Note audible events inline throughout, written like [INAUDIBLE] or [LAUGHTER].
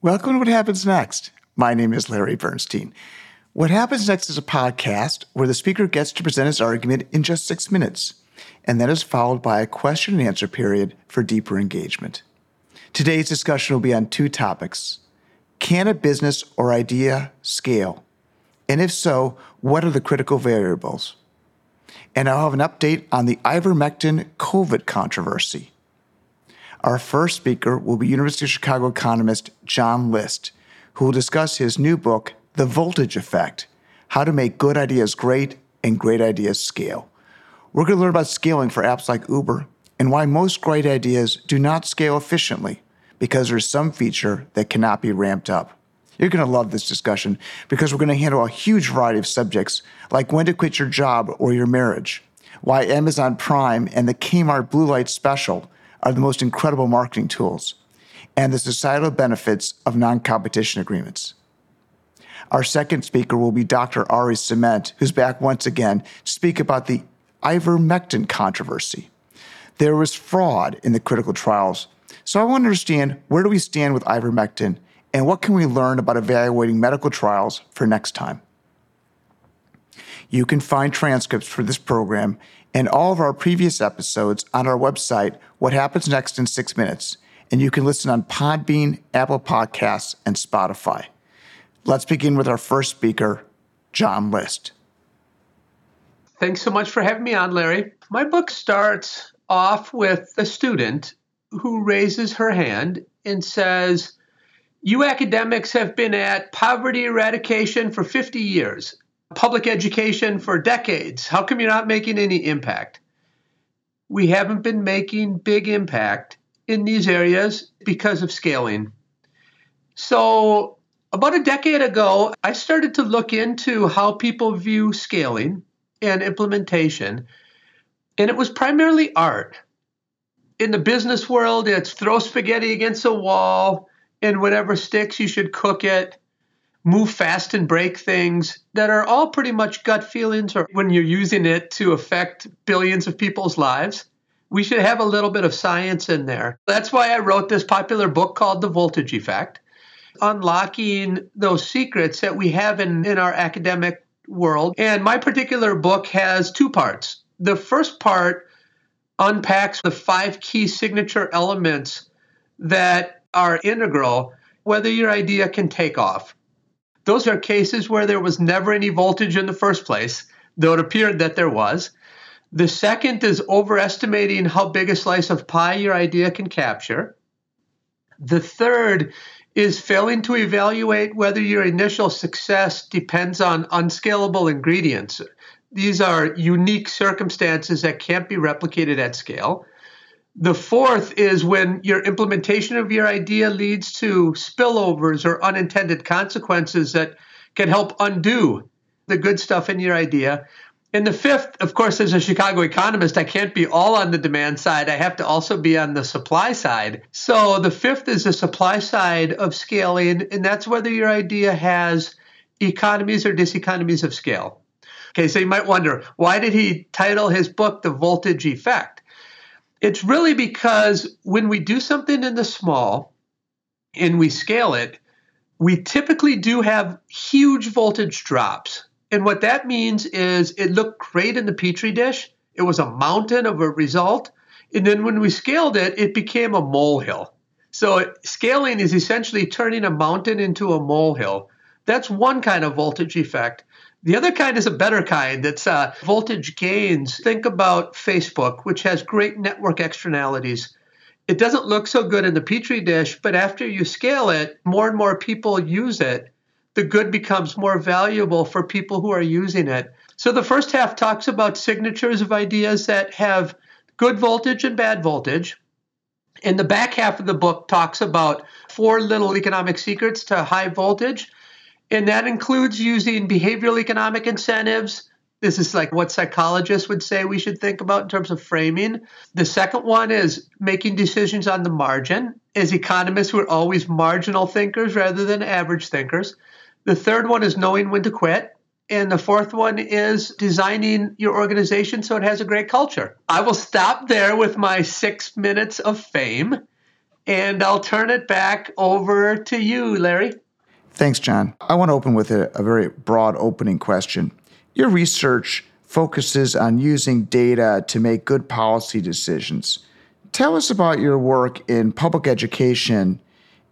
Welcome to What Happens Next. My name is Larry Bernstein. What Happens Next is a podcast where the speaker gets to present his argument in just six minutes, and that is followed by a question and answer period for deeper engagement. Today's discussion will be on two topics Can a business or idea scale? And if so, what are the critical variables? And I'll have an update on the ivermectin COVID controversy. Our first speaker will be University of Chicago economist John List, who will discuss his new book, The Voltage Effect How to Make Good Ideas Great and Great Ideas Scale. We're going to learn about scaling for apps like Uber and why most great ideas do not scale efficiently because there's some feature that cannot be ramped up. You're going to love this discussion because we're going to handle a huge variety of subjects like when to quit your job or your marriage, why Amazon Prime and the Kmart Blue Light Special are the most incredible marketing tools and the societal benefits of non competition agreements. Our second speaker will be Dr. Ari Ciment, who's back once again to speak about the ivermectin controversy. There was fraud in the critical trials, so I want to understand where do we stand with ivermectin and what can we learn about evaluating medical trials for next time. You can find transcripts for this program and all of our previous episodes on our website, What Happens Next in Six Minutes. And you can listen on Podbean, Apple Podcasts, and Spotify. Let's begin with our first speaker, John List. Thanks so much for having me on, Larry. My book starts off with a student who raises her hand and says, You academics have been at poverty eradication for 50 years public education for decades. How come you're not making any impact? We haven't been making big impact in these areas because of scaling. So, about a decade ago, I started to look into how people view scaling and implementation, and it was primarily art. In the business world, it's throw spaghetti against a wall, and whatever sticks, you should cook it move fast and break things that are all pretty much gut feelings or when you're using it to affect billions of people's lives. We should have a little bit of science in there. That's why I wrote this popular book called The Voltage Effect, unlocking those secrets that we have in, in our academic world. And my particular book has two parts. The first part unpacks the five key signature elements that are integral whether your idea can take off. Those are cases where there was never any voltage in the first place, though it appeared that there was. The second is overestimating how big a slice of pie your idea can capture. The third is failing to evaluate whether your initial success depends on unscalable ingredients. These are unique circumstances that can't be replicated at scale. The fourth is when your implementation of your idea leads to spillovers or unintended consequences that can help undo the good stuff in your idea. And the fifth, of course, as a Chicago economist, I can't be all on the demand side. I have to also be on the supply side. So the fifth is the supply side of scaling, and that's whether your idea has economies or diseconomies of scale. Okay, so you might wonder why did he title his book The Voltage Effect? It's really because when we do something in the small and we scale it, we typically do have huge voltage drops. And what that means is it looked great in the petri dish. It was a mountain of a result. And then when we scaled it, it became a molehill. So scaling is essentially turning a mountain into a molehill. That's one kind of voltage effect. The other kind is a better kind. It's uh, voltage gains. Think about Facebook, which has great network externalities. It doesn't look so good in the petri dish, but after you scale it, more and more people use it. The good becomes more valuable for people who are using it. So the first half talks about signatures of ideas that have good voltage and bad voltage. And the back half of the book talks about four little economic secrets to high voltage and that includes using behavioral economic incentives. This is like what psychologists would say we should think about in terms of framing. The second one is making decisions on the margin. As economists, we're always marginal thinkers rather than average thinkers. The third one is knowing when to quit. And the fourth one is designing your organization so it has a great culture. I will stop there with my six minutes of fame And I'll turn it back over to you, Larry. Thanks, John. I want to open with a, a very broad opening question. Your research focuses on using data to make good policy decisions. Tell us about your work in public education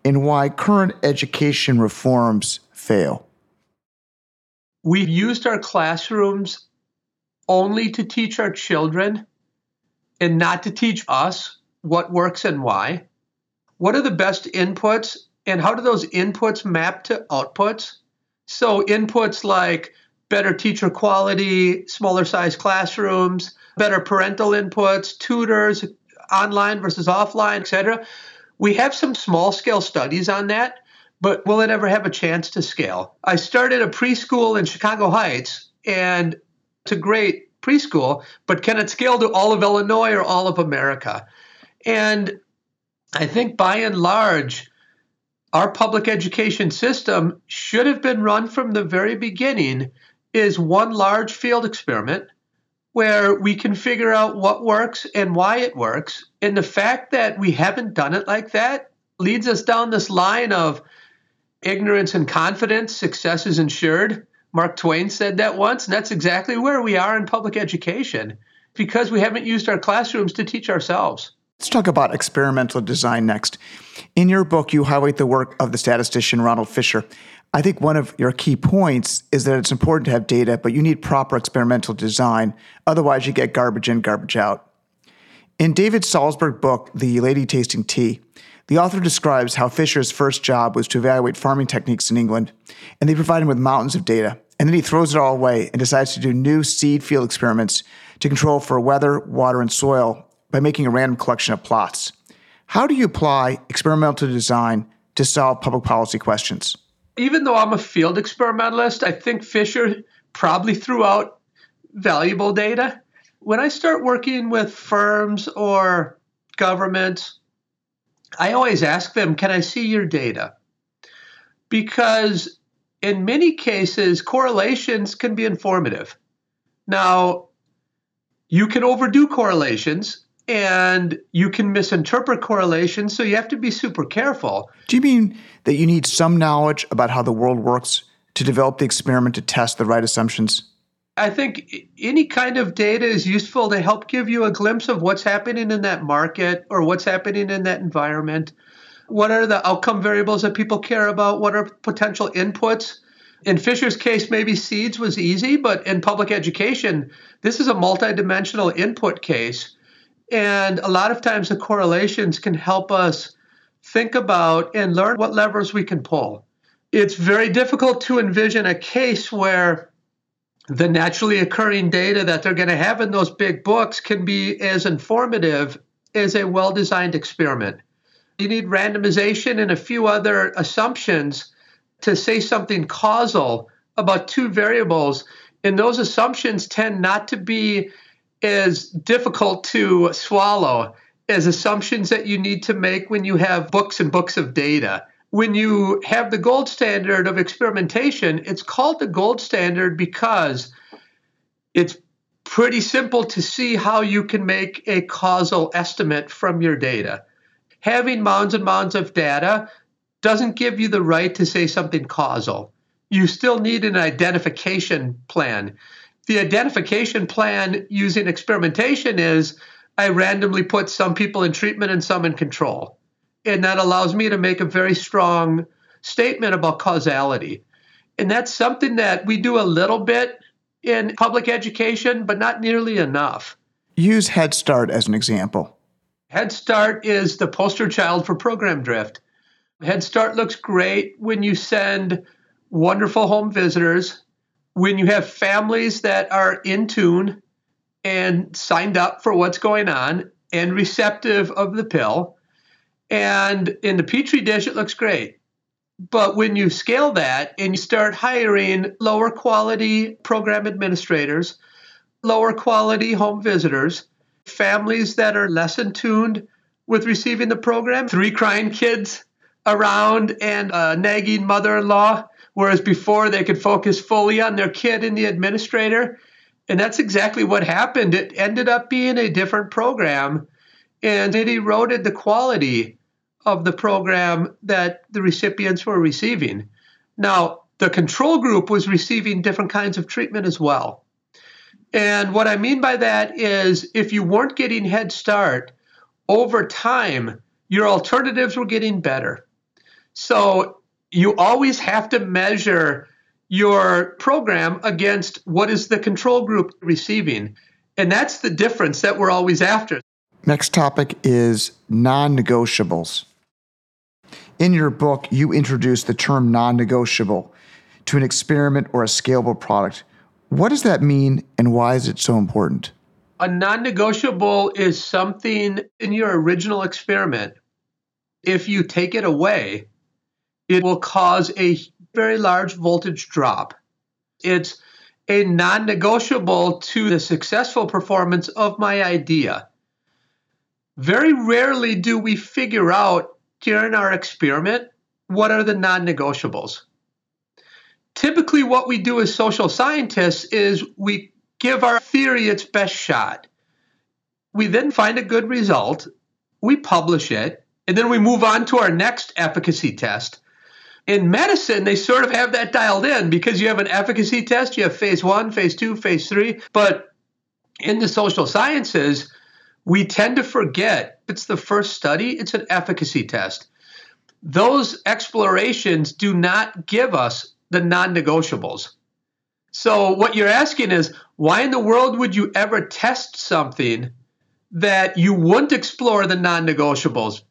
and why current education reforms fail. We've used our classrooms only to teach our children and not to teach us what works and why. What are the best inputs and how do those inputs map to outputs? So, inputs like better teacher quality, smaller size classrooms, better parental inputs, tutors, online versus offline, etc. We have some small scale studies on that, but will it ever have a chance to scale? I started a preschool in Chicago Heights, and it's a great preschool, but can it scale to all of Illinois or all of America? And I think by and large, our public education system should have been run from the very beginning is one large field experiment where we can figure out what works and why it works. And the fact that we haven't done it like that leads us down this line of ignorance and confidence, success is ensured. Mark Twain said that once, and that's exactly where we are in public education because we haven't used our classrooms to teach ourselves. Let's talk about experimental design next. In your book, you highlight the work of the statistician Ronald Fisher. I think one of your key points is that it's important to have data, but you need proper experimental design. Otherwise, you get garbage in, garbage out. In David Salsburg's book, The Lady Tasting Tea, the author describes how Fisher's first job was to evaluate farming techniques in England, and they provide him with mountains of data. And then he throws it all away and decides to do new seed field experiments to control for weather, water, and soil by making a random collection of plots. How do you apply experimental design to solve public policy questions? Even though I'm a field experimentalist, I think Fisher probably threw out valuable data. When I start working with firms or governments, I always ask them, Can I see your data? Because in many cases, correlations can be informative. Now, you can overdo correlations and you can misinterpret correlations, so you have to be super careful. Do you mean that you need some knowledge about how the world works to develop the experiment to test the right assumptions? I think any kind of data is useful to help give you a glimpse of what's happening in that market or what's happening in that environment. What are the outcome variables that people care about? What are potential inputs? In Fisher's case, maybe seeds was easy, but in public education, this is a multidimensional input case and a lot of times the correlations can help us think about and learn what levers we can pull. It's very difficult to envision a case where the naturally occurring data that they're going to have in those big books can be as informative as a well designed experiment. You need randomization and a few other assumptions to say something causal about two variables. And those assumptions tend not to be is difficult to swallow as assumptions that you need to make when you have books and books of data. When you have the gold standard of experimentation, it's called the gold standard because it's pretty simple to see how you can make a causal estimate from your data. Having mounds and mounds of data doesn't give you the right to say something causal. You still need an identification plan the identification plan using experimentation is I randomly put some people in treatment and some in control. And that allows me to make a very strong statement about causality. And that's something that we do a little bit in public education, but not nearly enough. Use Head Start as an example. Head Start is the poster child for program drift. Head Start looks great when you send wonderful home visitors when you have families that are in tune and signed up for what's going on and receptive of the pill, and in the petri dish, it looks great. But when you scale that and you start hiring lower quality program administrators, lower quality home visitors, families that are less in tuned with receiving the program, three crying kids around and a nagging mother in law, Whereas before they could focus fully on their kid and the administrator. And that's exactly what happened. It ended up being a different program and it eroded the quality of the program that the recipients were receiving. Now, the control group was receiving different kinds of treatment as well. And what I mean by that is if you weren't getting Head Start, over time, your alternatives were getting better. So you always have to measure your program against what is the control group receiving. And that's the difference that we're always after. Next topic is non negotiables. In your book, you introduce the term non negotiable to an experiment or a scalable product. What does that mean and why is it so important? A non negotiable is something in your original experiment. If you take it away, it will cause a very large voltage drop. It's a non negotiable to the successful performance of my idea. Very rarely do we figure out during our experiment what are the non negotiables. Typically, what we do as social scientists is we give our theory its best shot. We then find a good result, we publish it, and then we move on to our next efficacy test in medicine, they sort of have that dialed in because you have an efficacy test, you have phase one, phase two, phase three. But in the social sciences, we tend to forget it's the first study, it's an efficacy test. Those explorations do not give us the non negotiables. So, what you're asking is why in the world would you ever test something that you wouldn't explore the non negotiables?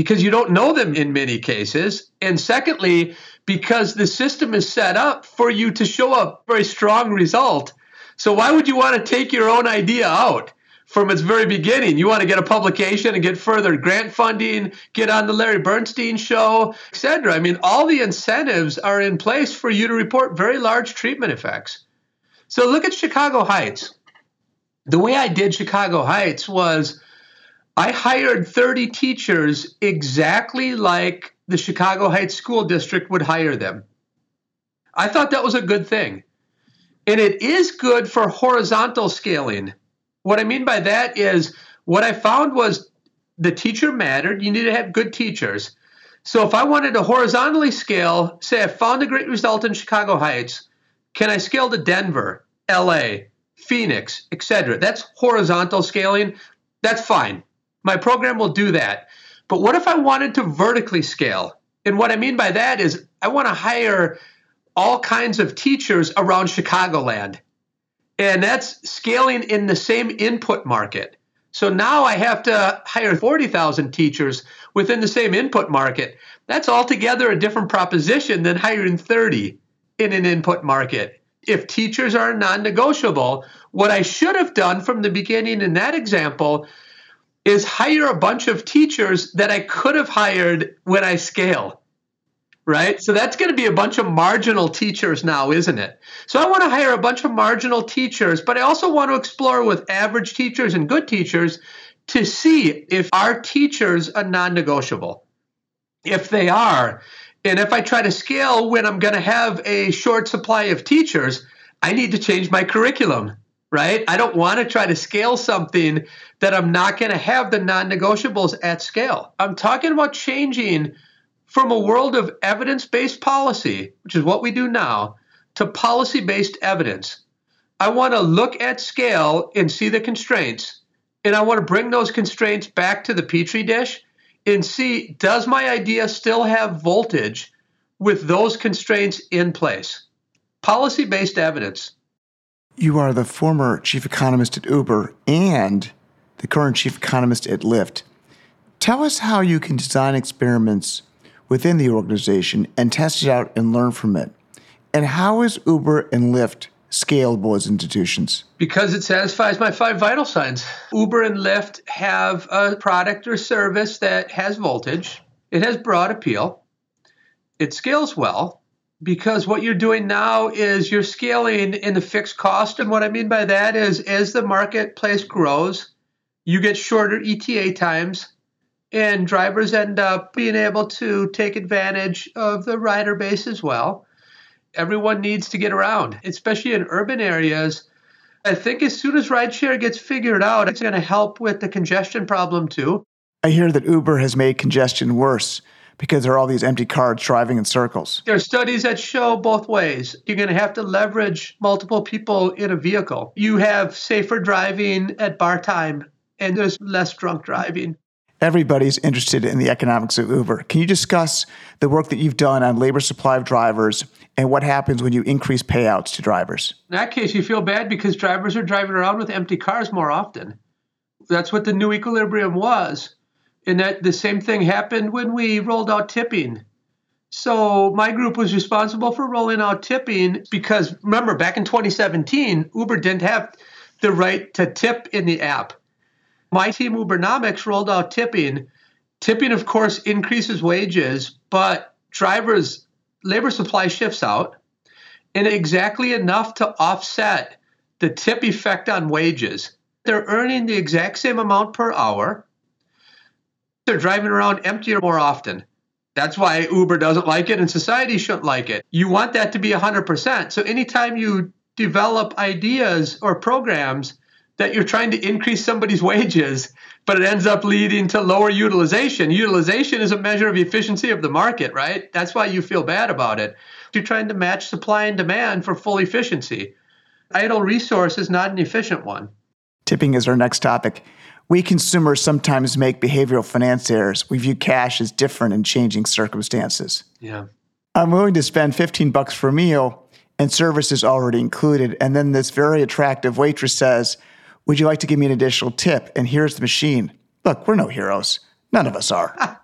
Because you don't know them in many cases. And secondly, because the system is set up for you to show a very strong result. So why would you want to take your own idea out from its very beginning? You want to get a publication and get further grant funding, get on the Larry Bernstein show, etc. I mean, all the incentives are in place for you to report very large treatment effects. So look at Chicago Heights. The way I did Chicago Heights was I hired 30 teachers exactly like the Chicago Heights School District would hire them. I thought that was a good thing. And it is good for horizontal scaling. What I mean by that is what I found was the teacher mattered. You need to have good teachers. So if I wanted to horizontally scale, say I found a great result in Chicago Heights, can I scale to Denver, LA, Phoenix, etc.? That's horizontal scaling. That's fine. My program will do that. But what if I wanted to vertically scale? And what I mean by that is I want to hire all kinds of teachers around Chicagoland. And that's scaling in the same input market. So now I have to hire 40,000 teachers within the same input market. That's altogether a different proposition than hiring 30 in an input market. If teachers are non negotiable, what I should have done from the beginning in that example is hire a bunch of teachers that I could have hired when I scale. Right? So that's going to be a bunch of marginal teachers now, isn't it? So I want to hire a bunch of marginal teachers, but I also want to explore with average teachers and good teachers to see if our teachers are non negotiable. If they are, and if I try to scale when I'm going to have a short supply of teachers, I need to change my curriculum right? I don't want to try to scale something that I'm not going to have the non negotiables at scale. I'm talking about changing from a world of evidence based policy, which is what we do now, to policy based evidence. I want to look at scale and see the constraints, and I want to bring those constraints back to the petri dish and see does my idea still have voltage with those constraints in place? Policy based evidence. You are the former chief economist at Uber and the current chief economist at Lyft. Tell us how you can design experiments within the organization and test it out and learn from it. And how is Uber and Lyft scalable as institutions? Because it satisfies my five vital signs. Uber and Lyft have a product or service that has voltage, it has broad appeal, it scales well, because what you're doing now is you're scaling in the fixed cost. And what I mean by that is as the marketplace grows, you get shorter ETA times, and drivers end up being able to take advantage of the rider base as well. Everyone needs to get around, especially in urban areas. I think as soon as rideshare gets figured out, it's going to help with the congestion problem too. I hear that Uber has made congestion worse because there are all these empty cars driving in circles. There are studies that show both ways. You're going to have to leverage multiple people in a vehicle. You have safer driving at bar time, and there's less drunk driving. Everybody's interested in the economics of Uber. Can you discuss the work that you've done on labor supply of drivers and what happens when you increase payouts to drivers? In that case, you feel bad because drivers are driving around with empty cars more often. That's what the new equilibrium was. And that the same thing happened when we rolled out tipping. So my group was responsible for rolling out tipping because remember back in 2017, Uber didn't have the right to tip in the app. My team Ubernomics rolled out tipping. Tipping, of course, increases wages, but drivers' labor supply shifts out, and exactly enough to offset the tip effect on wages. They're earning the exact same amount per hour. They're driving around emptier more often. That's why Uber doesn't like it and society shouldn't like it. You want that to be 100%. So anytime you develop ideas or programs that you're trying to increase somebody's [LAUGHS] wages, but it ends up leading to lower utilization. Utilization is a measure of efficiency of the market, right? That's why you feel bad about it. You're trying to match supply and demand for full efficiency. Idle resource is not an efficient one. Tipping is our next topic. We consumers sometimes make behavioral finance errors. We view cash as different in changing circumstances. Yeah. I'm willing to spend 15 bucks for a meal and service is already included. And then this very attractive waitress says, would you like to give me an additional tip? And here's the machine. Look, we're no heroes. None of us are.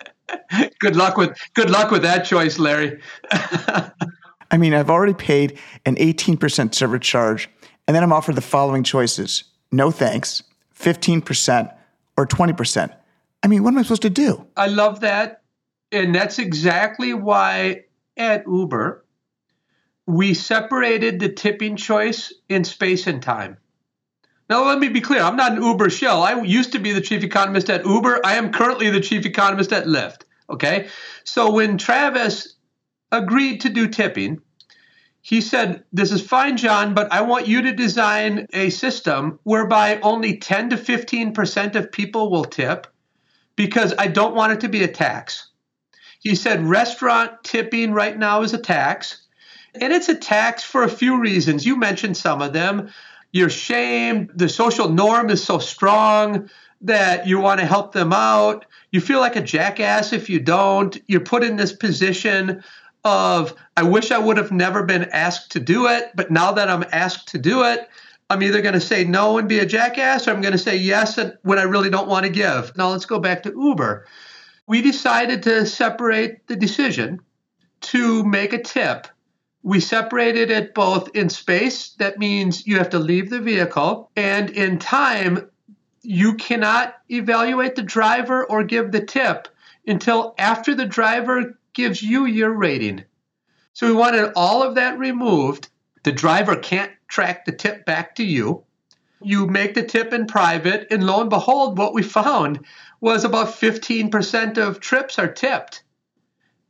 [LAUGHS] good luck with good luck with that choice, Larry. [LAUGHS] I mean, I've already paid an 18% service charge, and then I'm offered the following choices: no thanks, 15%, or 20%. I mean, what am I supposed to do? I love that. And that's exactly why at Uber, we separated the tipping choice in space and time. Now, let me be clear. I'm not an Uber shell. I used to be the chief economist at Uber. I am currently the chief economist at Lyft. Okay. So when Travis agreed to do tipping, he said, This is fine, John, but I want you to design a system whereby only 10 to 15% of people will tip because I don't want it to be a tax. He said, Restaurant tipping right now is a tax. And it's a tax for a few reasons. You mentioned some of them you're shamed. The social norm is so strong that you want to help them out. You feel like a jackass if you don't. You're put in this position of, I wish I would have never been asked to do it, but now that I'm asked to do it, I'm either going to say no and be a jackass or I'm going to say yes and when I really don't want to give. Now let's go back to Uber. We decided to separate the decision to make a tip we separated it both in space, that means you have to leave the vehicle, and in time, you cannot evaluate the driver or give the tip until after the driver gives you your rating. So we wanted all of that removed. The driver can't track the tip back to you. You make the tip in private, and lo and behold, what we found was about 15% of trips are tipped.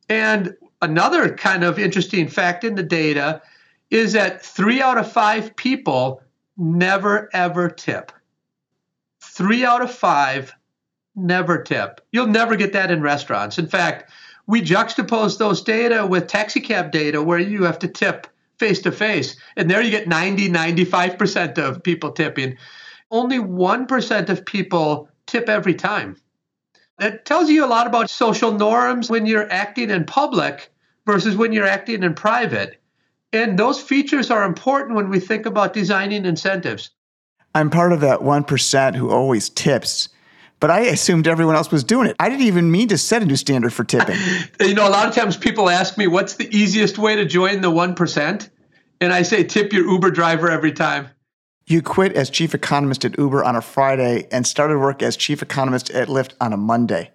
And another kind of interesting fact in the data is that three out of five people never ever tip. Three out of five never tip. You'll never get that in restaurants. In fact, we juxtapose those data with taxi cab data where you have to tip face to face. And there you get 90, 95% of people tipping. Only 1% of people tip every time. That tells you a lot about social norms when you're acting in public versus when you're acting in private. And those features are important when we think about designing incentives. I'm part of that 1% who always tips, but I assumed everyone else was doing it. I didn't even mean to set a new standard for tipping. [LAUGHS] you know, a lot of times people ask me, what's the easiest way to join the 1%? And I say, tip your Uber driver every time. You quit as chief economist at Uber on a Friday and started work as chief economist at Lyft on a Monday.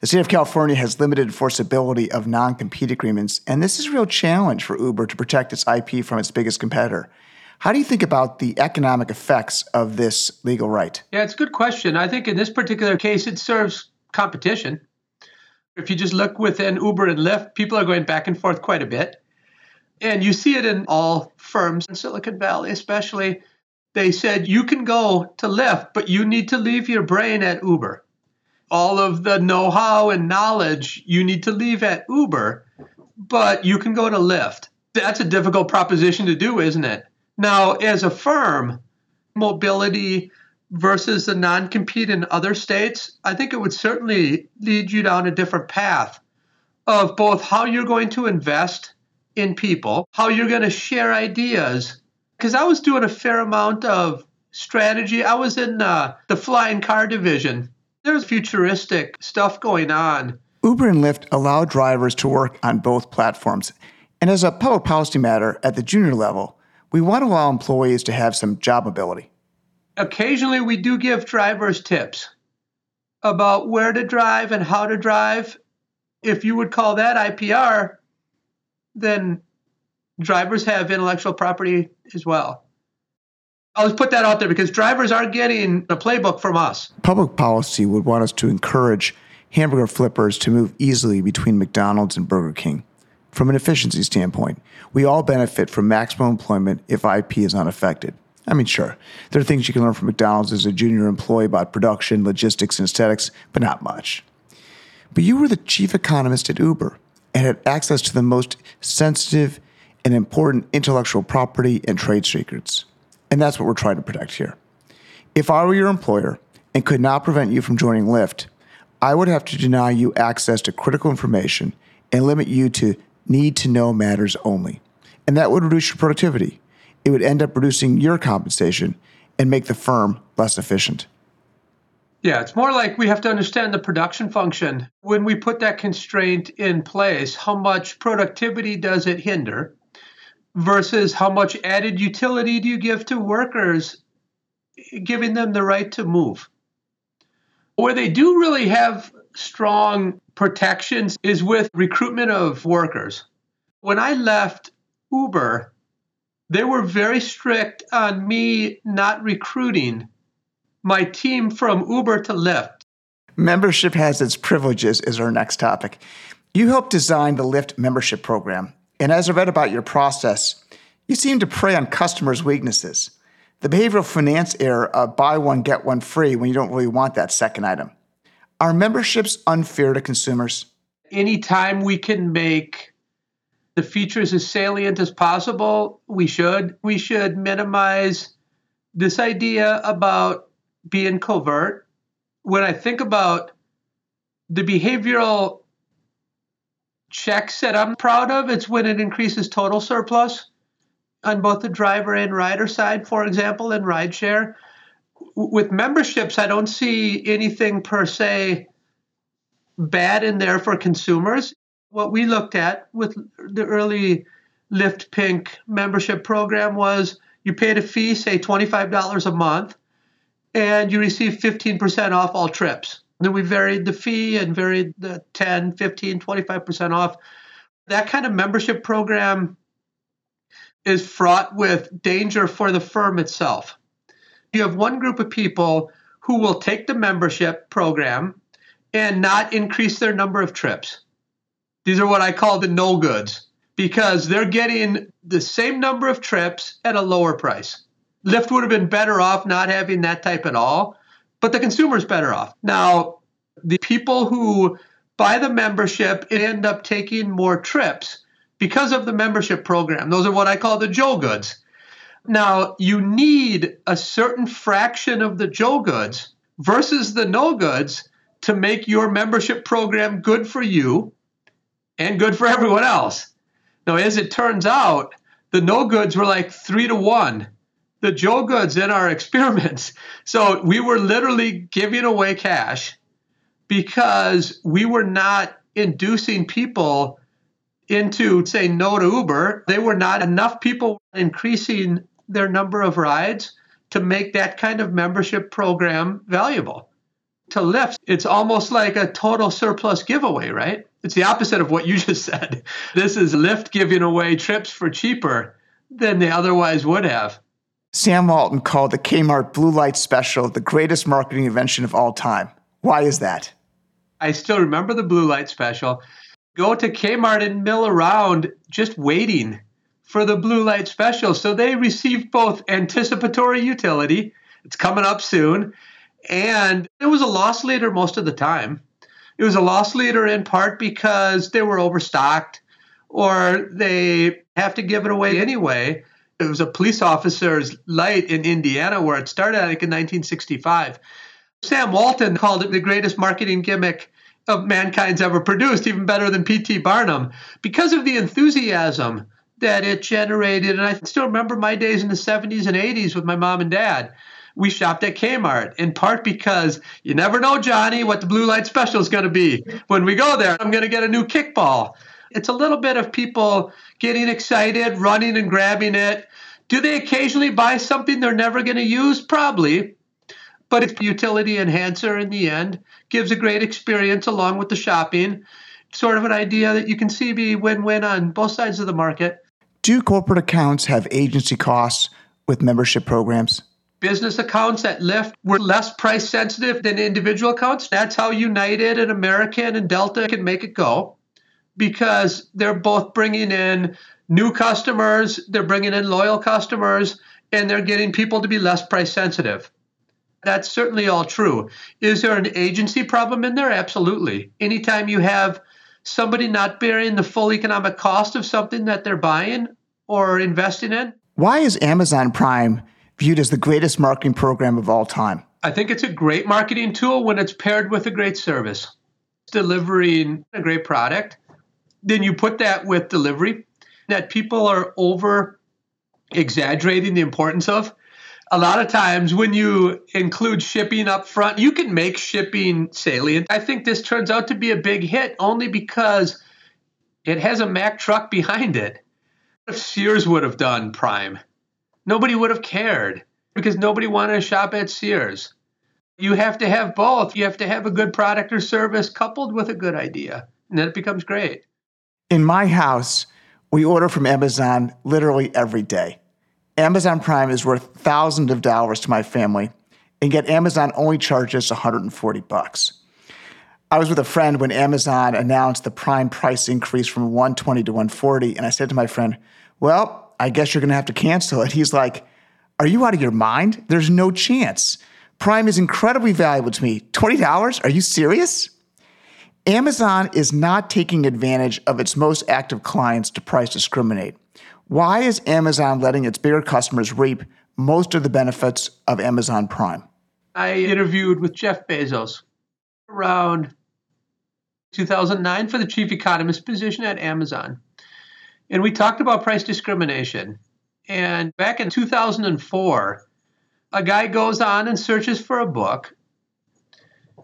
The state of California has limited enforceability of non compete agreements, and this is a real challenge for Uber to protect its IP from its biggest competitor. How do you think about the economic effects of this legal right? Yeah, it's a good question. I think in this particular case, it serves competition. If you just look within Uber and Lyft, people are going back and forth quite a bit. And you see it in all firms in Silicon Valley, especially. They said you can go to Lyft, but you need to leave your brain at Uber. all of the know how and knowledge you need to leave at Uber, but you can go to Lyft. That's a difficult proposition to do, isn't it? Now, as a firm, mobility versus the non compete in other states, I think it would certainly lead you down a different path of both how you're going to invest in people, how you're going to share ideas. Because I was doing a fair amount of strategy. I was in uh, the flying car division. There's futuristic stuff going on. Uber and Lyft allow drivers to work on both platforms. And as a public policy matter at the junior level, we want to allow employees to have some job mobility. Occasionally, we do give drivers tips about where to drive and how to drive. If you would call that IPR, then drivers have intellectual property as well. I'll just put that out there because drivers are getting a playbook from us. Public policy would want us to encourage hamburger flippers to move easily between McDonald's and Burger King. From an efficiency standpoint, we all benefit from maximum employment if IP is unaffected. I mean, sure, there are things you can learn from McDonald's as a junior employee about production, logistics, and aesthetics, but not much. But you were the chief economist at Uber and had access to the most sensitive and important intellectual property and trade secrets. And that's what we're trying to protect here. If I were your employer and could not prevent you from joining Lyft, I would have to deny you access to critical information and limit you to need to know matters only. And that would reduce your productivity. It would end up reducing your compensation and make the firm less efficient. Yeah, it's more like we have to understand the production function. When we put that constraint in place, how much productivity does it hinder? versus how much added utility do you give to workers, giving them the right to move. Where they do really have strong protections is with recruitment of workers. When I left Uber, they were very strict on me not recruiting my team from Uber to Lyft. Membership has its privileges, is our next topic. You helped design the Lyft membership program. And as I read about your process, you seem to prey on customers' weaknesses. The behavioral finance error of buy one, get one free when you don't really want that second item. Are memberships unfair to consumers? Anytime we can make the features as salient as possible, we should. We should minimize this idea about being covert. When I think about the behavioral checks that I'm proud of, it's when it increases total surplus on both the driver and rider side, for example, in rideshare. With memberships, I don't see anything per se bad in there for consumers. What we looked at with the early Lyft Pink membership program was you paid a fee, say $25 a month, and you receive 15% off all trips. Then we varied the fee and varied the 10, 15, 25% off. That kind of membership program is fraught with danger for the firm itself. You have one group of people who will take the membership program and not increase their number of trips. These are what I call the no goods because they're getting the same number of trips at a lower price. Lyft would have been better off not having that type at all but the consumer's better off. Now, the people who buy the membership end up taking more trips because of the membership program. Those are what I call the Joe goods. Now, you need a certain fraction of the Joe goods versus the no goods to make your membership program good for you and good for everyone else. Now, as it turns out, the no goods were like three to one the Joe goods in our [LAUGHS] experiments. So we were literally giving away cash because we were not inducing people into say no to Uber. They were not enough people increasing their number of rides to make that kind of membership program valuable. To Lyft, it's almost like a total surplus giveaway, right? It's the opposite of what you [LAUGHS] just said. This is Lyft giving away trips for cheaper than they otherwise would have. Sam Walton called the Kmart Blue Light Special the greatest marketing invention of all time. Why is that? I still remember the Blue Light Special. Go to Kmart and mill around just waiting for the Blue Light Special. So they received both anticipatory utility, it's coming up soon, And it was a loss leader most of the time. It was a loss leader in part because they were overstocked or they have to give it away anyway. It was a police officer's light in Indiana where it started, I think, in 1965. Sam Walton called it the greatest marketing gimmick of mankind's ever produced, even better than P.T. Barnum, because of the enthusiasm that it generated. And I still remember my days in the 70s and 80s with my mom and dad. We shopped at Kmart in part because you never know, Johnny, what the blue light special is going to be. When we go there, I'm going to get a new kickball. It's a little bit of people getting excited, running and grabbing it. Do they occasionally buy something they're never going to use? Probably. But it's utility enhancer in the end, gives a great experience along with the shopping. Sort of an idea that you can see be win win on both sides of the market. Do corporate accounts have agency costs with membership programs? Business accounts at Lyft were less price sensitive than individual accounts. That's how United and American and Delta can make it go because they're both bringing in new customers, they're bringing in loyal customers, and they're getting people to be less price sensitive. That's certainly all true. Is there an agency problem in there? Absolutely. Anytime you have somebody not bearing the full economic cost of something that they're buying or investing in. Why is Amazon Prime viewed as the greatest marketing program of all time? I think it's a great marketing tool when it's paired with a great service, delivering a great product then you put that with delivery that people are over exaggerating the importance of. A lot of times when you include shipping up front, you can make shipping salient. I think this turns out to be a big hit only because it has a Mack truck behind it. If Sears would have done Prime, nobody would have cared because nobody wanted to shop at Sears. You have to have both. You have to have a good product or service coupled with a good idea, and then it becomes great. In my house, we order from Amazon literally every day. Amazon Prime is worth thousands of dollars to my family, and yet Amazon only charges 140 bucks. I was with a friend when Amazon announced the Prime price increase from 120 to 140, and I said to my friend, "Well, I guess you're going to have to cancel it." He's like, "Are you out of your mind? There's no chance. Prime is incredibly valuable to me. $20? Are you serious?" Amazon is not taking advantage of its most active clients to price discriminate. Why is Amazon letting its bigger customers reap most of the benefits of Amazon Prime? I interviewed with Jeff Bezos around 2009 for the chief economist position at Amazon. And we talked about price discrimination. And back in 2004, a guy goes on and searches for a book.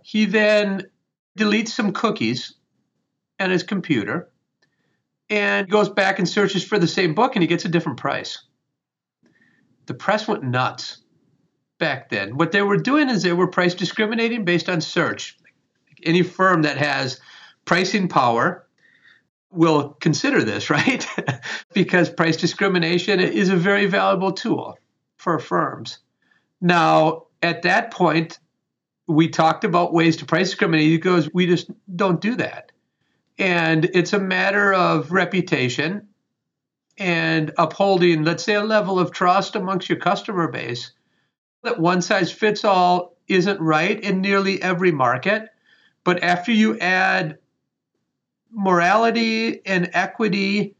He then deletes some cookies on his computer and goes back and searches for the same book and he gets a different price. The press went nuts back then. What they were doing is they were price discriminating based on search. Any firm that has pricing power will consider this, [LAUGHS] right? because price discrimination is a very valuable tool for firms. Now, at that point, we talked about ways to price discriminate. He goes, we just don't do that. And it's a matter of reputation and upholding, let's say, a level of trust amongst your customer base. That one size fits all isn't right in nearly every market. But after you add morality and equity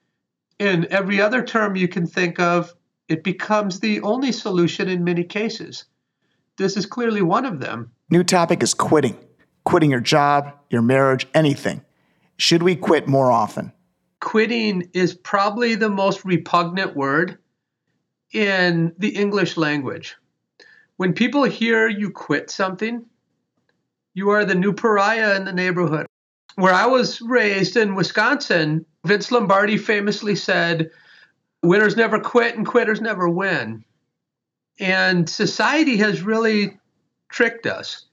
and every other term you can think of, it becomes the only solution in many cases. This is clearly one of them. New topic is quitting. Quitting your job, your marriage, anything. Should we quit more often? Quitting is probably the most repugnant word in the English language. When people hear you quit something, you are the new pariah in the neighborhood. Where I was raised in Wisconsin, Vince Lombardi famously said, Winners never quit and quitters never win. And society has really tricked us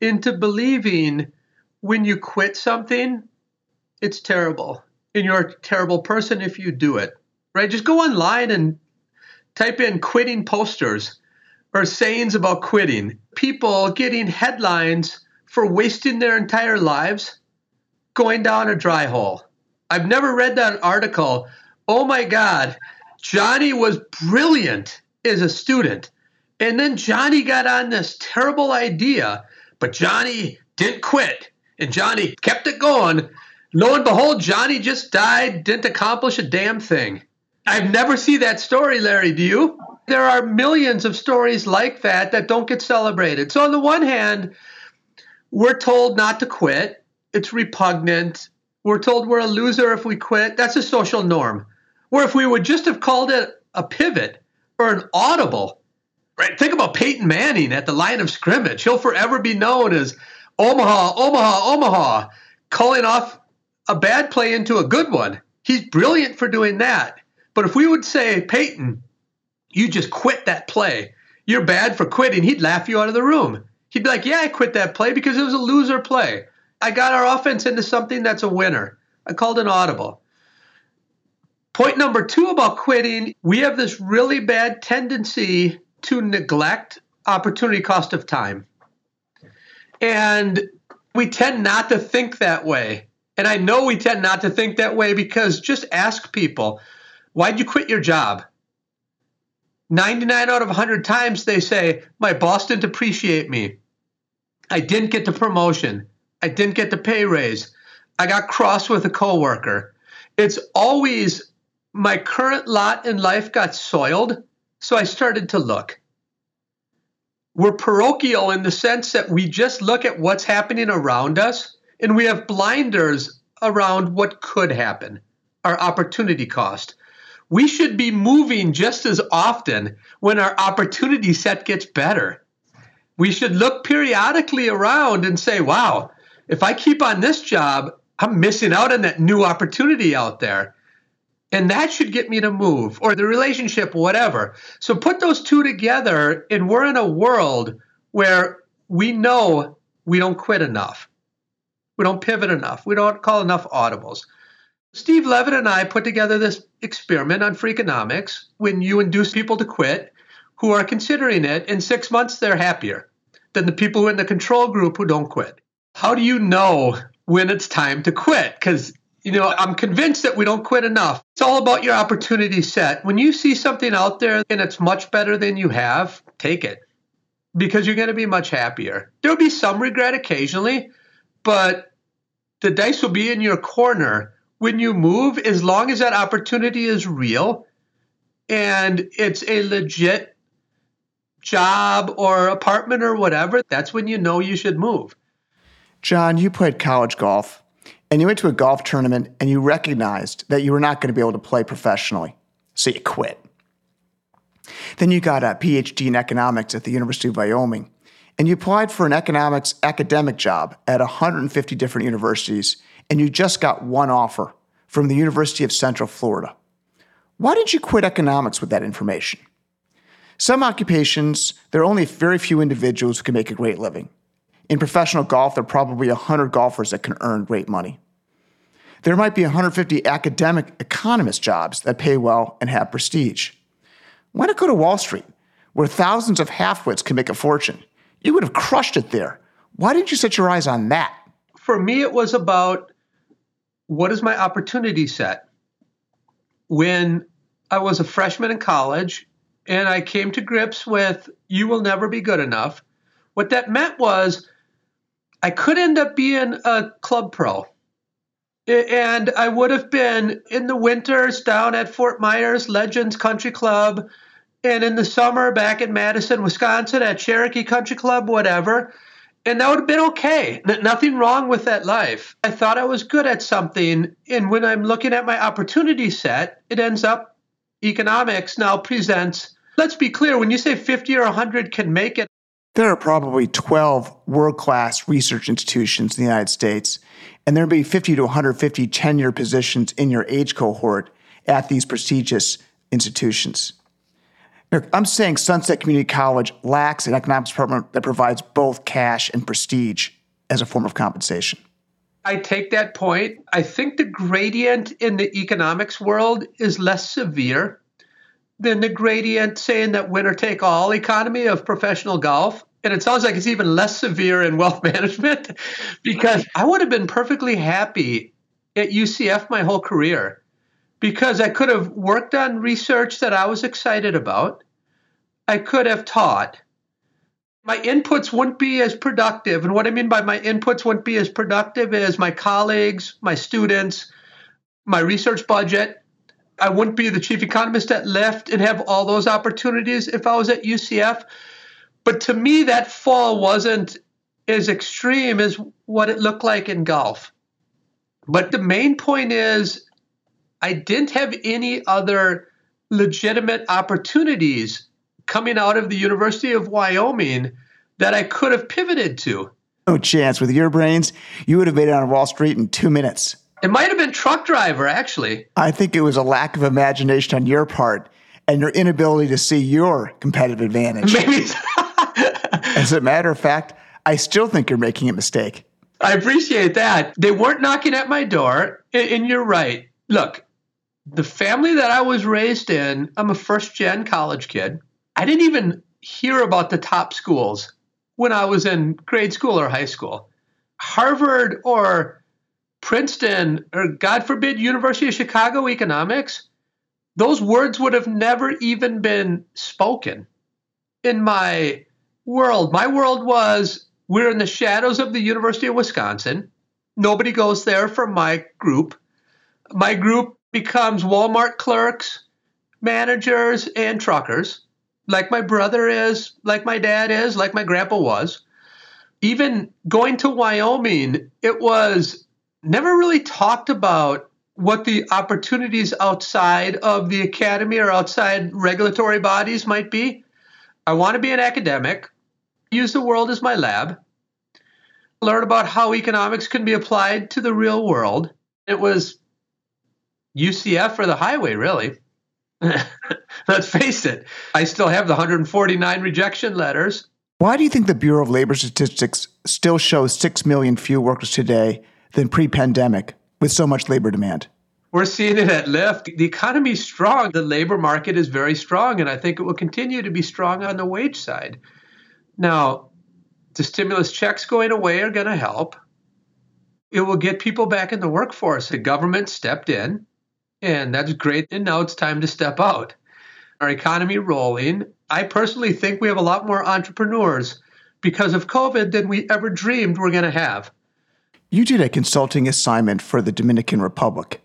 into believing when you quit something, it's terrible. And you're a terrible person if you do it, right? Just go online and type in quitting posters or sayings about quitting. People getting headlines for wasting their entire lives going down a dry hole. I've never read that article. Oh my God, Johnny was brilliant as a student And then Johnny got on this terrible idea, but Johnny didn't quit. And Johnny kept it going. Lo and behold, Johnny just died, didn't accomplish a damn thing. I've never seen that story, Larry. Do you? There are millions of stories like that that don't get celebrated. So, on the one hand, we're told not to quit, it's repugnant. We're told we're a loser if we quit. That's a social norm. Where if we would just have called it a pivot or an audible, right? Think about Peyton Manning at the line of scrimmage. He'll forever be known as Omaha, Omaha, Omaha, calling off a bad play into a good one. He's brilliant for doing that. But if we would say, Peyton, you just quit that play, you're bad for quitting, he'd laugh you out of the room. He'd be like, Yeah, I quit that play because it was a loser play. I got our offense into something that's a winner. I called an audible. Point number two about quitting we have this really bad tendency to neglect opportunity cost of time. And we tend not to think that way. And I know we tend not to think that way because just ask people, why'd you quit your job? 99 out of 100 times they say, my boss didn't appreciate me. I didn't get the promotion. I didn't get the pay raise. I got cross with a coworker. It's always my current lot in life got soiled, so I started to look. We're parochial in the sense that we just look at what's happening around us and we have blinders around what could happen, our opportunity cost. We should be moving just as often when our opportunity set gets better. We should look periodically around and say, wow, if I keep on this job, I'm missing out on that new opportunity out there. And that should get me to move or the relationship, whatever. So put those two together, and we're in a world where we know we don't quit enough. We don't pivot enough. We don't call enough audibles. Steve Levitt and I put together this experiment on Freakonomics when you induce people to quit who are considering it. In six months, they're happier than the people in the control group who don't quit. How do you know when it's time to quit? Because you know, I'm convinced that we don't quit enough. It's all about your opportunity set. When you see something out there and it's much better than you have, take it because you're going to be much happier. There'll be some regret occasionally, but the dice will be in your corner when you move as long as that opportunity is real and it's a legit job or apartment or whatever. That's when you know you should move. John, you played college golf and you went to a golf tournament and you recognized that you were not going to be able to play professionally. So you quit. Then you got a PhD in economics at the University of Wyoming and you applied for an economics academic job at 150 different universities and you just got one offer from the University of Central Florida. Why did you quit economics with that information? Some occupations, there are only very few individuals who can make a great living. In professional golf, there are probably 100 golfers that can earn great money. There might be 150 academic economist jobs that pay well and have prestige. Why not go to Wall Street, where thousands of halfwits can make a fortune? You would have crushed it there. Why didn't you set your eyes on that? For me, it was about what is my opportunity set? When I was a freshman in college and I came to grips with you will never be good enough, what that meant was I could end up being a club pro. And I would have been in the winters down at Fort Myers Legends Country Club, and in the summer back in Madison, Wisconsin at Cherokee Country Club, whatever. And that would have been okay. nothing wrong with that life. I thought I was good at something. And when I'm looking at my opportunity set, it ends up economics now presents. Let's be clear when you say 50 or 100 can make it, there are probably 12 world class research institutions in the United States, and there'll be 50 to 150 tenure positions in your age cohort at these prestigious institutions. I'm saying Sunset Community College lacks an economics department that provides both cash and prestige as a form of compensation. I take that point. I think the gradient in the economics world is less severe than the gradient saying that winner take all economy of professional golf. And it sounds like it's even less severe in wealth [LAUGHS] management because I would have been perfectly happy at UCF my whole career because I could have worked on research that I was excited about. I could have taught, my inputs wouldn't be as productive. And what I mean by my inputs wouldn't be as productive is my colleagues, my students, my research budget. I wouldn't be the chief economist at Lyft and have all those opportunities if I was at UCF. But to me, that fall wasn't as extreme as what it looked like in golf. But the main point is, I didn't have any other legitimate opportunities coming out of the University of Wyoming that I could have pivoted to. No chance. With your brains, you would have made it on Wall Street in two minutes. It might have been truck driver, actually. I think it was a lack of imagination on your part and your inability to see your competitive advantage. Maybe. [LAUGHS] As a matter of fact, I still think you're making a mistake. I appreciate that. They weren't knocking at my door, and you're right. Look, the family that I was raised in, I'm a first gen college kid. I didn't even hear about the top schools when I was in grade school or high school. Harvard or Princeton or, God forbid, University of Chicago economics, those words would have never even been spoken in my world. My world was we're in the shadows of the University of Wisconsin. Nobody goes there from my group. My group becomes Walmart clerks, managers, and truckers like my brother is, like my dad is, like my grandpa was. Even going to Wyoming, it was never really talked about what the opportunities outside of the academy or outside regulatory bodies might be. I want to be an academic, use the world as my lab, learn about how economics can be applied to the real world. It was UCF or the highway, really. [LAUGHS] Let's face it, I still have the 149 rejection letters. Why do you think the Bureau of Labor Statistics still shows 6 million fewer workers today than pre pandemic with so much labor demand? We're seeing it at Lyft. The economy is strong. The labor market is very strong, and I think it will continue to be strong on the wage side. Now, the stimulus checks going away are going to help. It will get people back in the workforce. The government stepped in and that's great. And now it's time to step out. Our economy rolling. I personally think we have a lot more entrepreneurs because of COVID than we ever dreamed we're going to have. You did a consulting assignment for the Dominican Republic.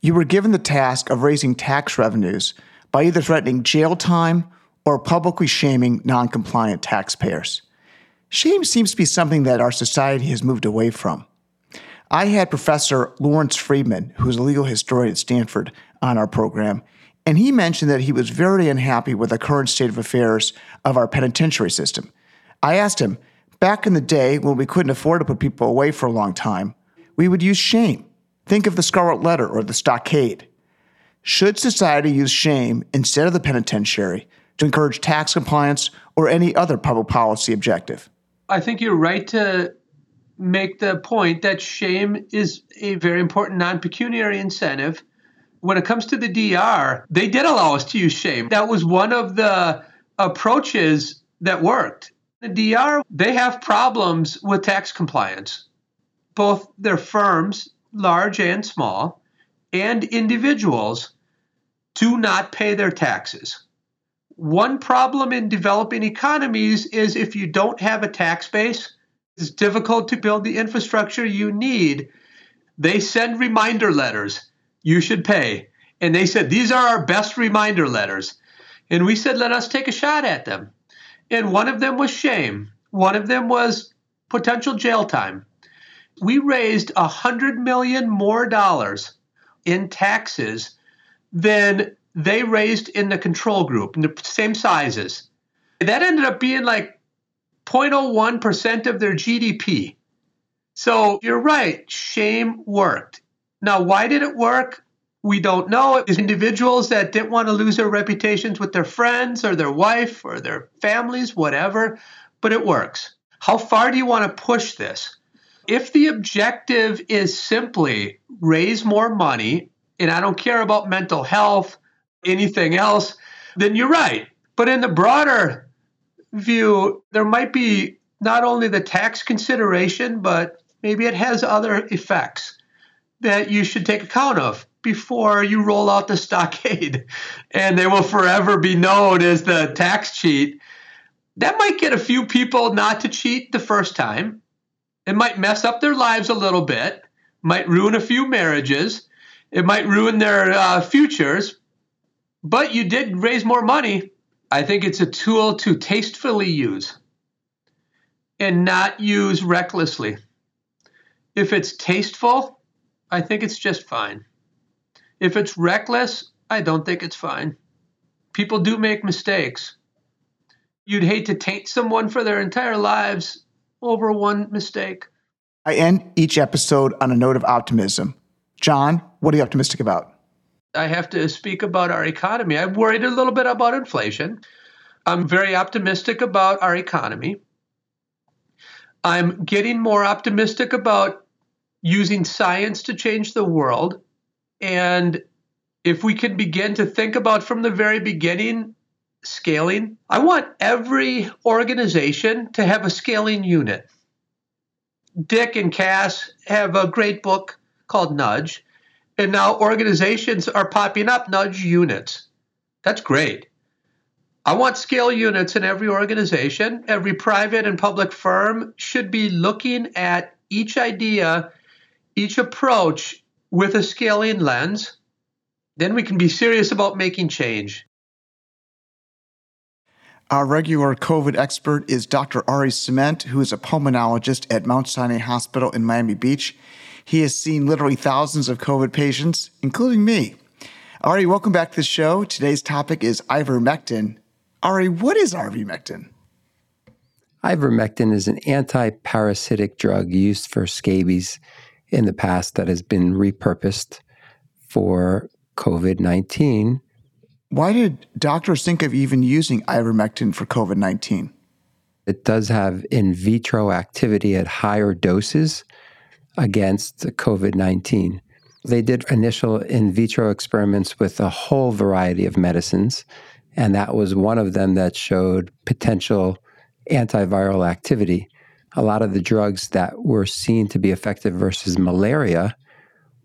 You were given the task of raising tax revenues by either threatening jail time or publicly shaming non-compliant taxpayers. Shame seems to be something that our society has moved away from. I had Professor Lawrence Friedman, who's a legal historian at Stanford, on our program, and he mentioned that he was very unhappy with the current state of affairs of our penitentiary system. I asked him, back in the day when we couldn't afford to put people away for a long time, we would use shame. Think of the Scarlet Letter or the Stockade. Should society use shame instead of the penitentiary to encourage tax compliance or any other public policy objective? I think you're right to make the point that shame is a very important non pecuniary incentive. When it comes to the DR, they did allow us to use shame. That was one of the approaches that worked. The DR, they have problems with tax compliance. Both their firms, large and small, and individuals do not pay their taxes. One problem in developing economies is if you don't have a tax base, it's difficult to build the infrastructure you need. They send reminder letters. You should pay. And they said, These are our best reminder letters. And we said, Let us take a shot at them. And one of them was shame, one of them was potential jail time. We raised a hundred million more dollars in taxes than they raised in the control group, in the same sizes. That ended up being like 0.01% of their GDP. So you're right, shame worked. Now, why did it work? We don't know. It was individuals that didn't want to lose their reputations with their friends or their wife or their families, whatever, but it works. How far do you want to push this? If the objective is simply raise more money, and I don't care about mental health, anything else, then you're right. But in the broader view, there might be not only the tax consideration, but maybe it has other effects that you should take account of. before you roll out the [LAUGHS] stockade and they will forever be known as the tax cheat. That might get a few people not to cheat the first time. It might mess up their lives a little bit, might ruin a few marriages, it might ruin their uh, futures, but you did raise more money. I think it's a tool to tastefully use and not use recklessly. If it's tasteful, I think it's just fine. If it's reckless, I don't think it's fine. People do make mistakes. You'd hate to taint someone for their entire lives over one mistake. I end each episode on a note of optimism. John, what are you optimistic about? I have to speak about our economy. I'm worried a little bit about inflation. I'm very optimistic about our economy. I'm getting more optimistic about using science to change the world. And if we can begin to think about from the very beginning scaling, I want every organization to have a scaling unit. Dick and Cass have a great book called Nudge. And now organizations are popping up nudge units. That's great. I want scale units in every organization. Every private and public firm should be looking at each idea, each approach with a scaling lens. Then we can be serious about making change. Our regular COVID expert is Dr. Ari Ciment, who is a pulmonologist at Mount Sinai Hospital in Miami Beach. He has seen literally thousands of COVID patients, including me. Ari, welcome back to the show. Today's topic is ivermectin. Ari, what is ivermectin? Ivermectin is an anti-parasitic drug used for scabies in the past that has been repurposed for COVID 19. Why did doctors think of even using ivermectin for COVID 19? It does have in vitro activity at higher doses against COVID 19. They did initial in vitro experiments with a whole variety of medicines, and that was one of them that showed potential antiviral activity. A lot of the drugs that were seen to be effective versus malaria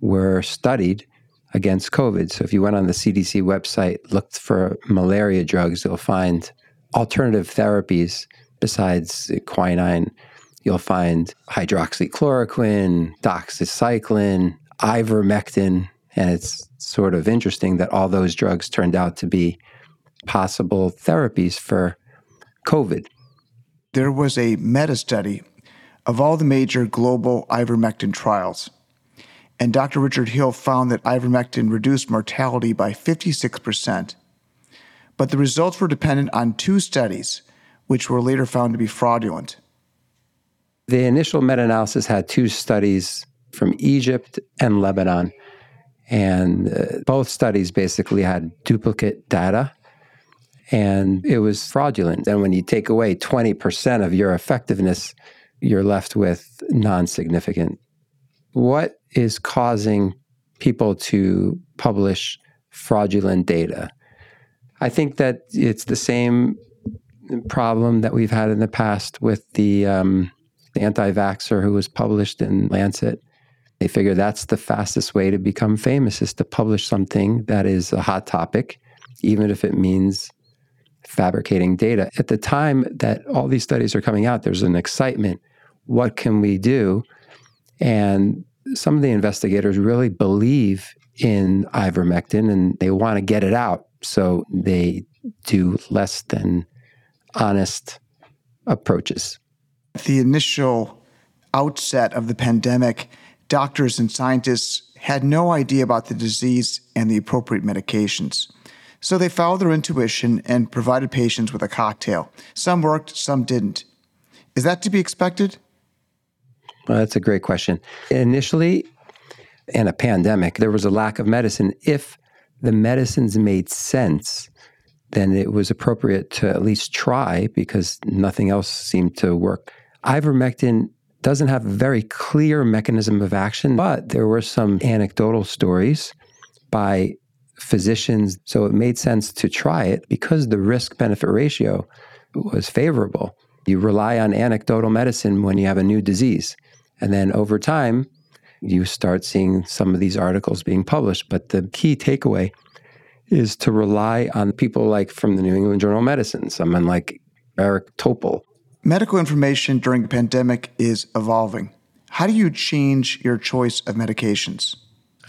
were studied against COVID. So if you went on the CDC website, looked for malaria drugs, you'll find alternative therapies besides quinine you'll find hydroxychloroquine, doxycycline, ivermectin. And it's sort of interesting that all those drugs turned out to be possible therapies for COVID. There was a meta study of all the major global ivermectin trials. And Dr. Richard Hill found that ivermectin reduced mortality by 56%. But the results were dependent on two studies, which were later found to be fraudulent. The initial meta analysis had two studies from Egypt and Lebanon. And uh, both studies basically had duplicate data and it was fraudulent. And when you take away 20% of your effectiveness, you're left with non significant. What is causing people to publish fraudulent data? I think that it's the same problem that we've had in the past with the um, the anti vaxxer who was published in Lancet. They figure that's the fastest way to become famous is to publish something that is a hot topic, even if it means fabricating data. At the time that all these studies are coming out, there's an excitement. What can we do? And some of the investigators really believe in ivermectin and they want to get it out. So they do less than honest approaches the initial outset of the pandemic, doctors and scientists had no idea about the disease and the appropriate medications. So they followed their intuition and provided patients with a cocktail. Some worked, some didn't. Is that to be expected? Well, that's a great question. Initially, in a pandemic, there was a lack of medicine. If the medicines made sense, then it was appropriate to at least try because nothing else seemed to work. Ivermectin doesn't have a very clear mechanism of action, but there were some anecdotal stories by physicians. So it made sense to try it because the risk benefit ratio was favorable. You rely on anecdotal medicine when you have a new disease. And then over time, you start seeing some of these articles being published. But the key takeaway is to rely on people like from the New England Journal of Medicine, someone like Eric Topol. Medical information during the pandemic is evolving. How do you change your choice of medications?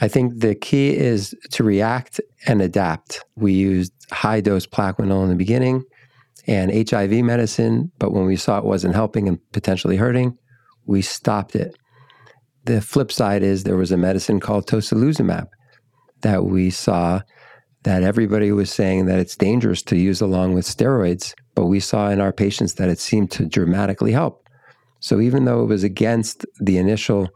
I think the key is to react and adapt. We used high dose Plaquenil in the beginning and HIV medicine, but when we saw it wasn't helping and potentially hurting, we stopped it. The flip side is there was a medicine called tocilizumab that we saw that everybody was saying that it's dangerous to use along with steroids, but we saw in our patients that it seemed to dramatically help. So even though it was against the initial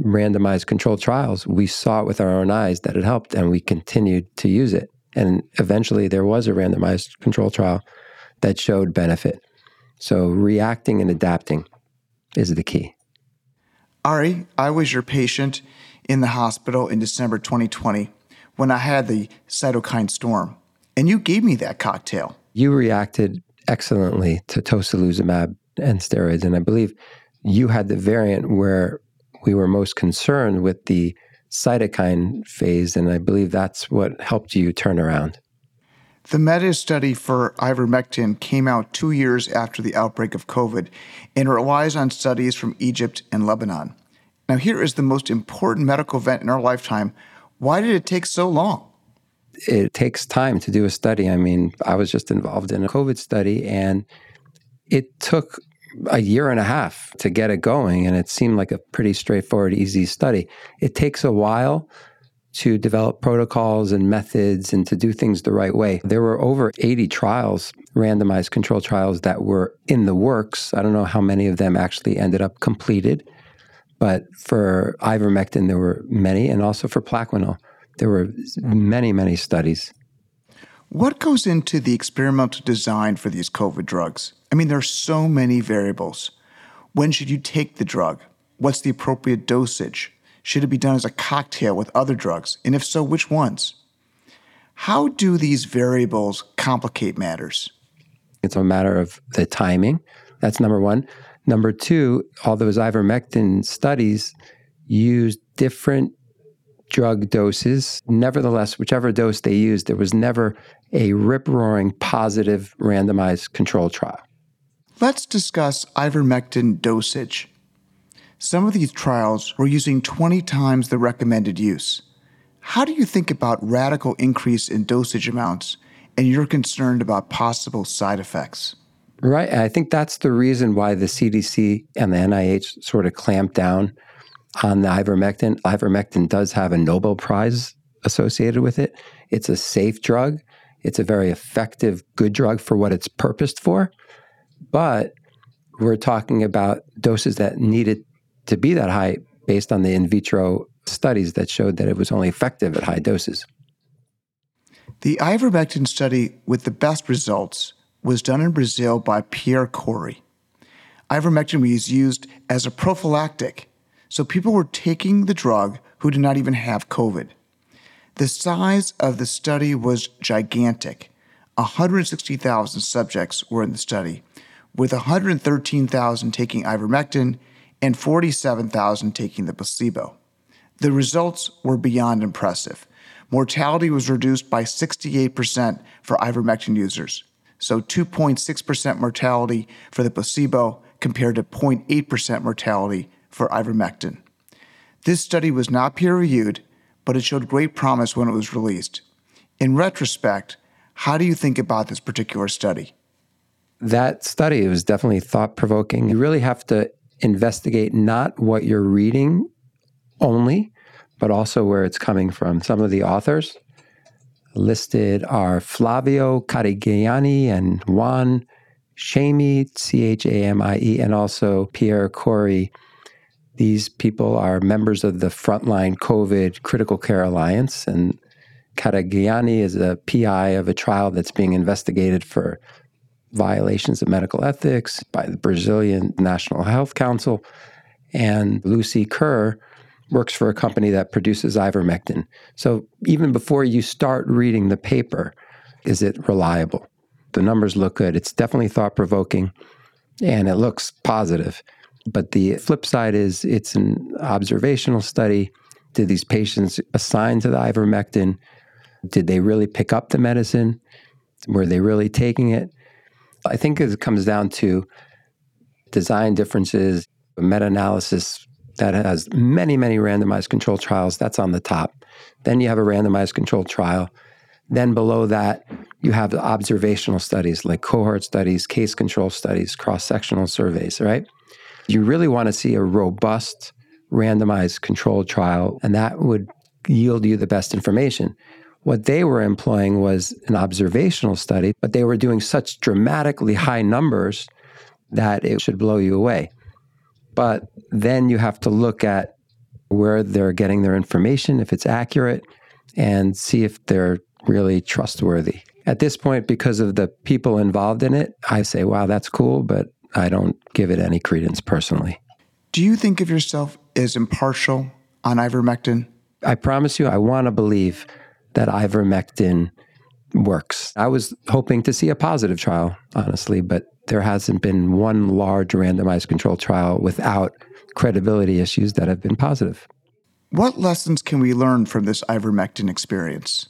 randomized controlled trials, we saw it with our own eyes that it helped and we continued to use it. And eventually there was a randomized control trial that showed benefit. So reacting and adapting is the key. Ari, I was your patient in the hospital in December 2020 when I had the cytokine storm, and you gave me that cocktail. You reacted excellently to tocilizumab and steroids, and I believe you had the variant where we were most concerned with the cytokine phase, and I believe that's what helped you turn around. The meta study for ivermectin came out two years after the outbreak of COVID and relies on studies from Egypt and Lebanon. Now, here is the most important medical event in our lifetime. Why did it take so long? It takes time to do a study. I mean, I was just involved in a COVID study and it took a year and a half to get it going. And it seemed like a pretty straightforward, easy study. It takes a while to develop protocols and methods and to do things the right way. There were over 80 trials, randomized control trials that were in the works. I don't know how many of them actually ended up completed, but for ivermectin, there were many, and also for Plaquenil, there were many, many studies. What goes into the experimental design for these COVID drugs? I mean, there are so many variables. When should you take the drug? What's the appropriate dosage? Should it be done as a cocktail with other drugs? And if so, which ones? How do these variables complicate matters? It's a matter of the timing. That's number one. Number two, all those ivermectin studies used different drug doses. Nevertheless, whichever dose they used, there was never a rip roaring positive randomized control trial. Let's discuss ivermectin dosage. Some of these trials were using 20 times the recommended use. How do you think about radical increase in dosage amounts and you're concerned about possible side effects? Right. I think that's the reason why the CDC and the NIH sort of clamped down on the ivermectin. Ivermectin does have a Nobel Prize associated with it. It's a safe drug. It's a very effective, good drug for what it's purposed for. But we're talking about doses that needed to be that high based on the in vitro studies that showed that it was only effective at high doses. The ivermectin study with the best results was done in Brazil by Pierre Kory. Ivermectin was used as a prophylactic, so people were taking the drug who did not even have COVID. The size of the study was gigantic. 160,000 subjects were in the study, with 113,000 taking ivermectin and 47,000 taking the placebo. The results were beyond impressive. Mortality was reduced by 68% for ivermectin users, so 2.6% mortality for the placebo compared to 0.8% mortality for ivermectin. This study was not peer reviewed, but it showed great promise when it was released. In retrospect, how do you think about this particular study? That study was definitely thought provoking. You really have to investigate not what you're reading only, but also where it's coming from. Some of the authors listed are Flavio Cadegiani and Juan Chamie, C H A M I E, and also Pierre Kory. These people are members of the Frontline COVID Critical Care Alliance, and Cadegiani is a PI of a trial that's being investigated for violations of medical ethics by the Brazilian National Health Council. And Lucy Kerr works for a company that produces ivermectin. So even before you start reading the paper, is it reliable? The numbers look good. It's definitely thought provoking and it looks positive. But the flip side is it's an observational study. Did these patients assigned to the ivermectin? Did they really pick up the medicine? Were they really taking it? I think it comes down to design differences, a meta analysis that has many, many randomized controlled trials. That's on the top. Then you have a randomized controlled trial. Then below that, you have the observational studies like cohort studies, case control studies, cross sectional surveys, right? You really want to see a robust randomized controlled trial, and that would yield you the best information. What they were employing was an observational study, but they were doing such dramatically high numbers that it should blow you away. But then you have to look at where they're getting their information, if it's accurate, and see if they're really trustworthy. At this point, because of the people involved in it, I say, wow, that's cool, but I don't give it any credence personally. Do you think of yourself as impartial on ivermectin? I promise you, I want to believe that ivermectin works. I was hoping to see a positive trial, honestly, but there hasn't been one large randomized controlled trial without credibility issues that have been positive. What lessons can we learn from this ivermectin experience?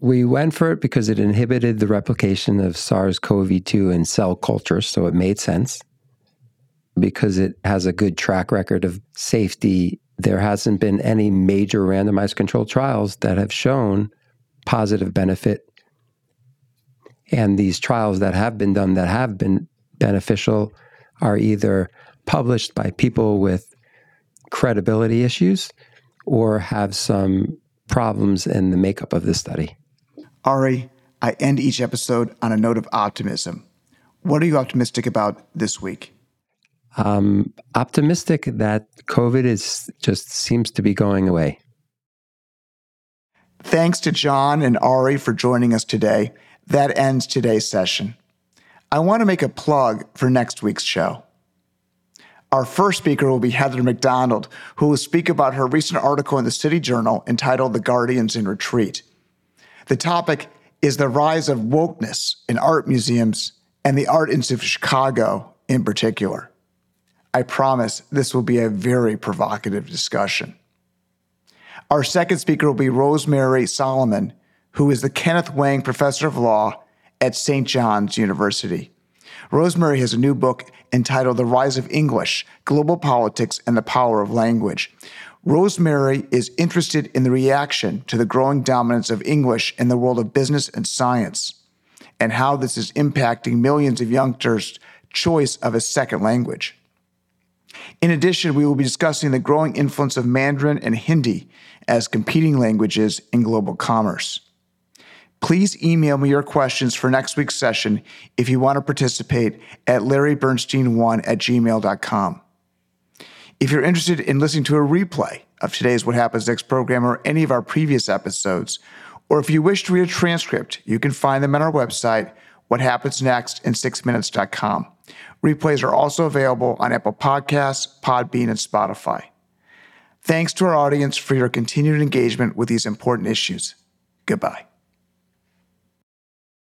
We went for it because it inhibited the replication of SARS CoV 2 in cell culture, so it made sense. Because it has a good track record of safety there hasn't been any major randomized controlled trials that have shown positive benefit. And these trials that have been done that have been beneficial are either published by people with credibility issues or have some problems in the makeup of the study. Ari, I end each episode on a note of optimism. What are you optimistic about this week? um, optimistic that COVID is just seems to be going away. Thanks to John and Ari for joining us today. That ends today's session. I want to make a plug for next week's show. Our first speaker will be Heather Mac Donald, who will speak about her recent article in the City Journal entitled The Guardians in Retreat. The topic is the rise of wokeness in art museums and the Art Institute of Chicago in particular. I promise this will be a very provocative discussion. Our second speaker will be Rosemary Salomone, who is the Kenneth Wang Professor of Law at St. John's University. Rosemary has a new book entitled The Rise of English Global Politics and the Power of Language. Rosemary is interested in the reaction to the growing dominance of English in the world of business and science and how this is impacting millions of youngsters' choice of a second language. In addition, we will be discussing the growing influence of Mandarin and Hindi as competing languages in global commerce. Please email me your questions for next week's session if you want to participate at larrybernstein1 at gmail.com. If you're interested in listening to a replay of today's What Happens Next program or any of our previous episodes, or if you wish to read a transcript, you can find them on our website, whathappensnext in 6minutes.com. Replays are also available on Apple Podcasts, Podbean, and Spotify. Thanks to our audience for your continued engagement with these important issues. Goodbye.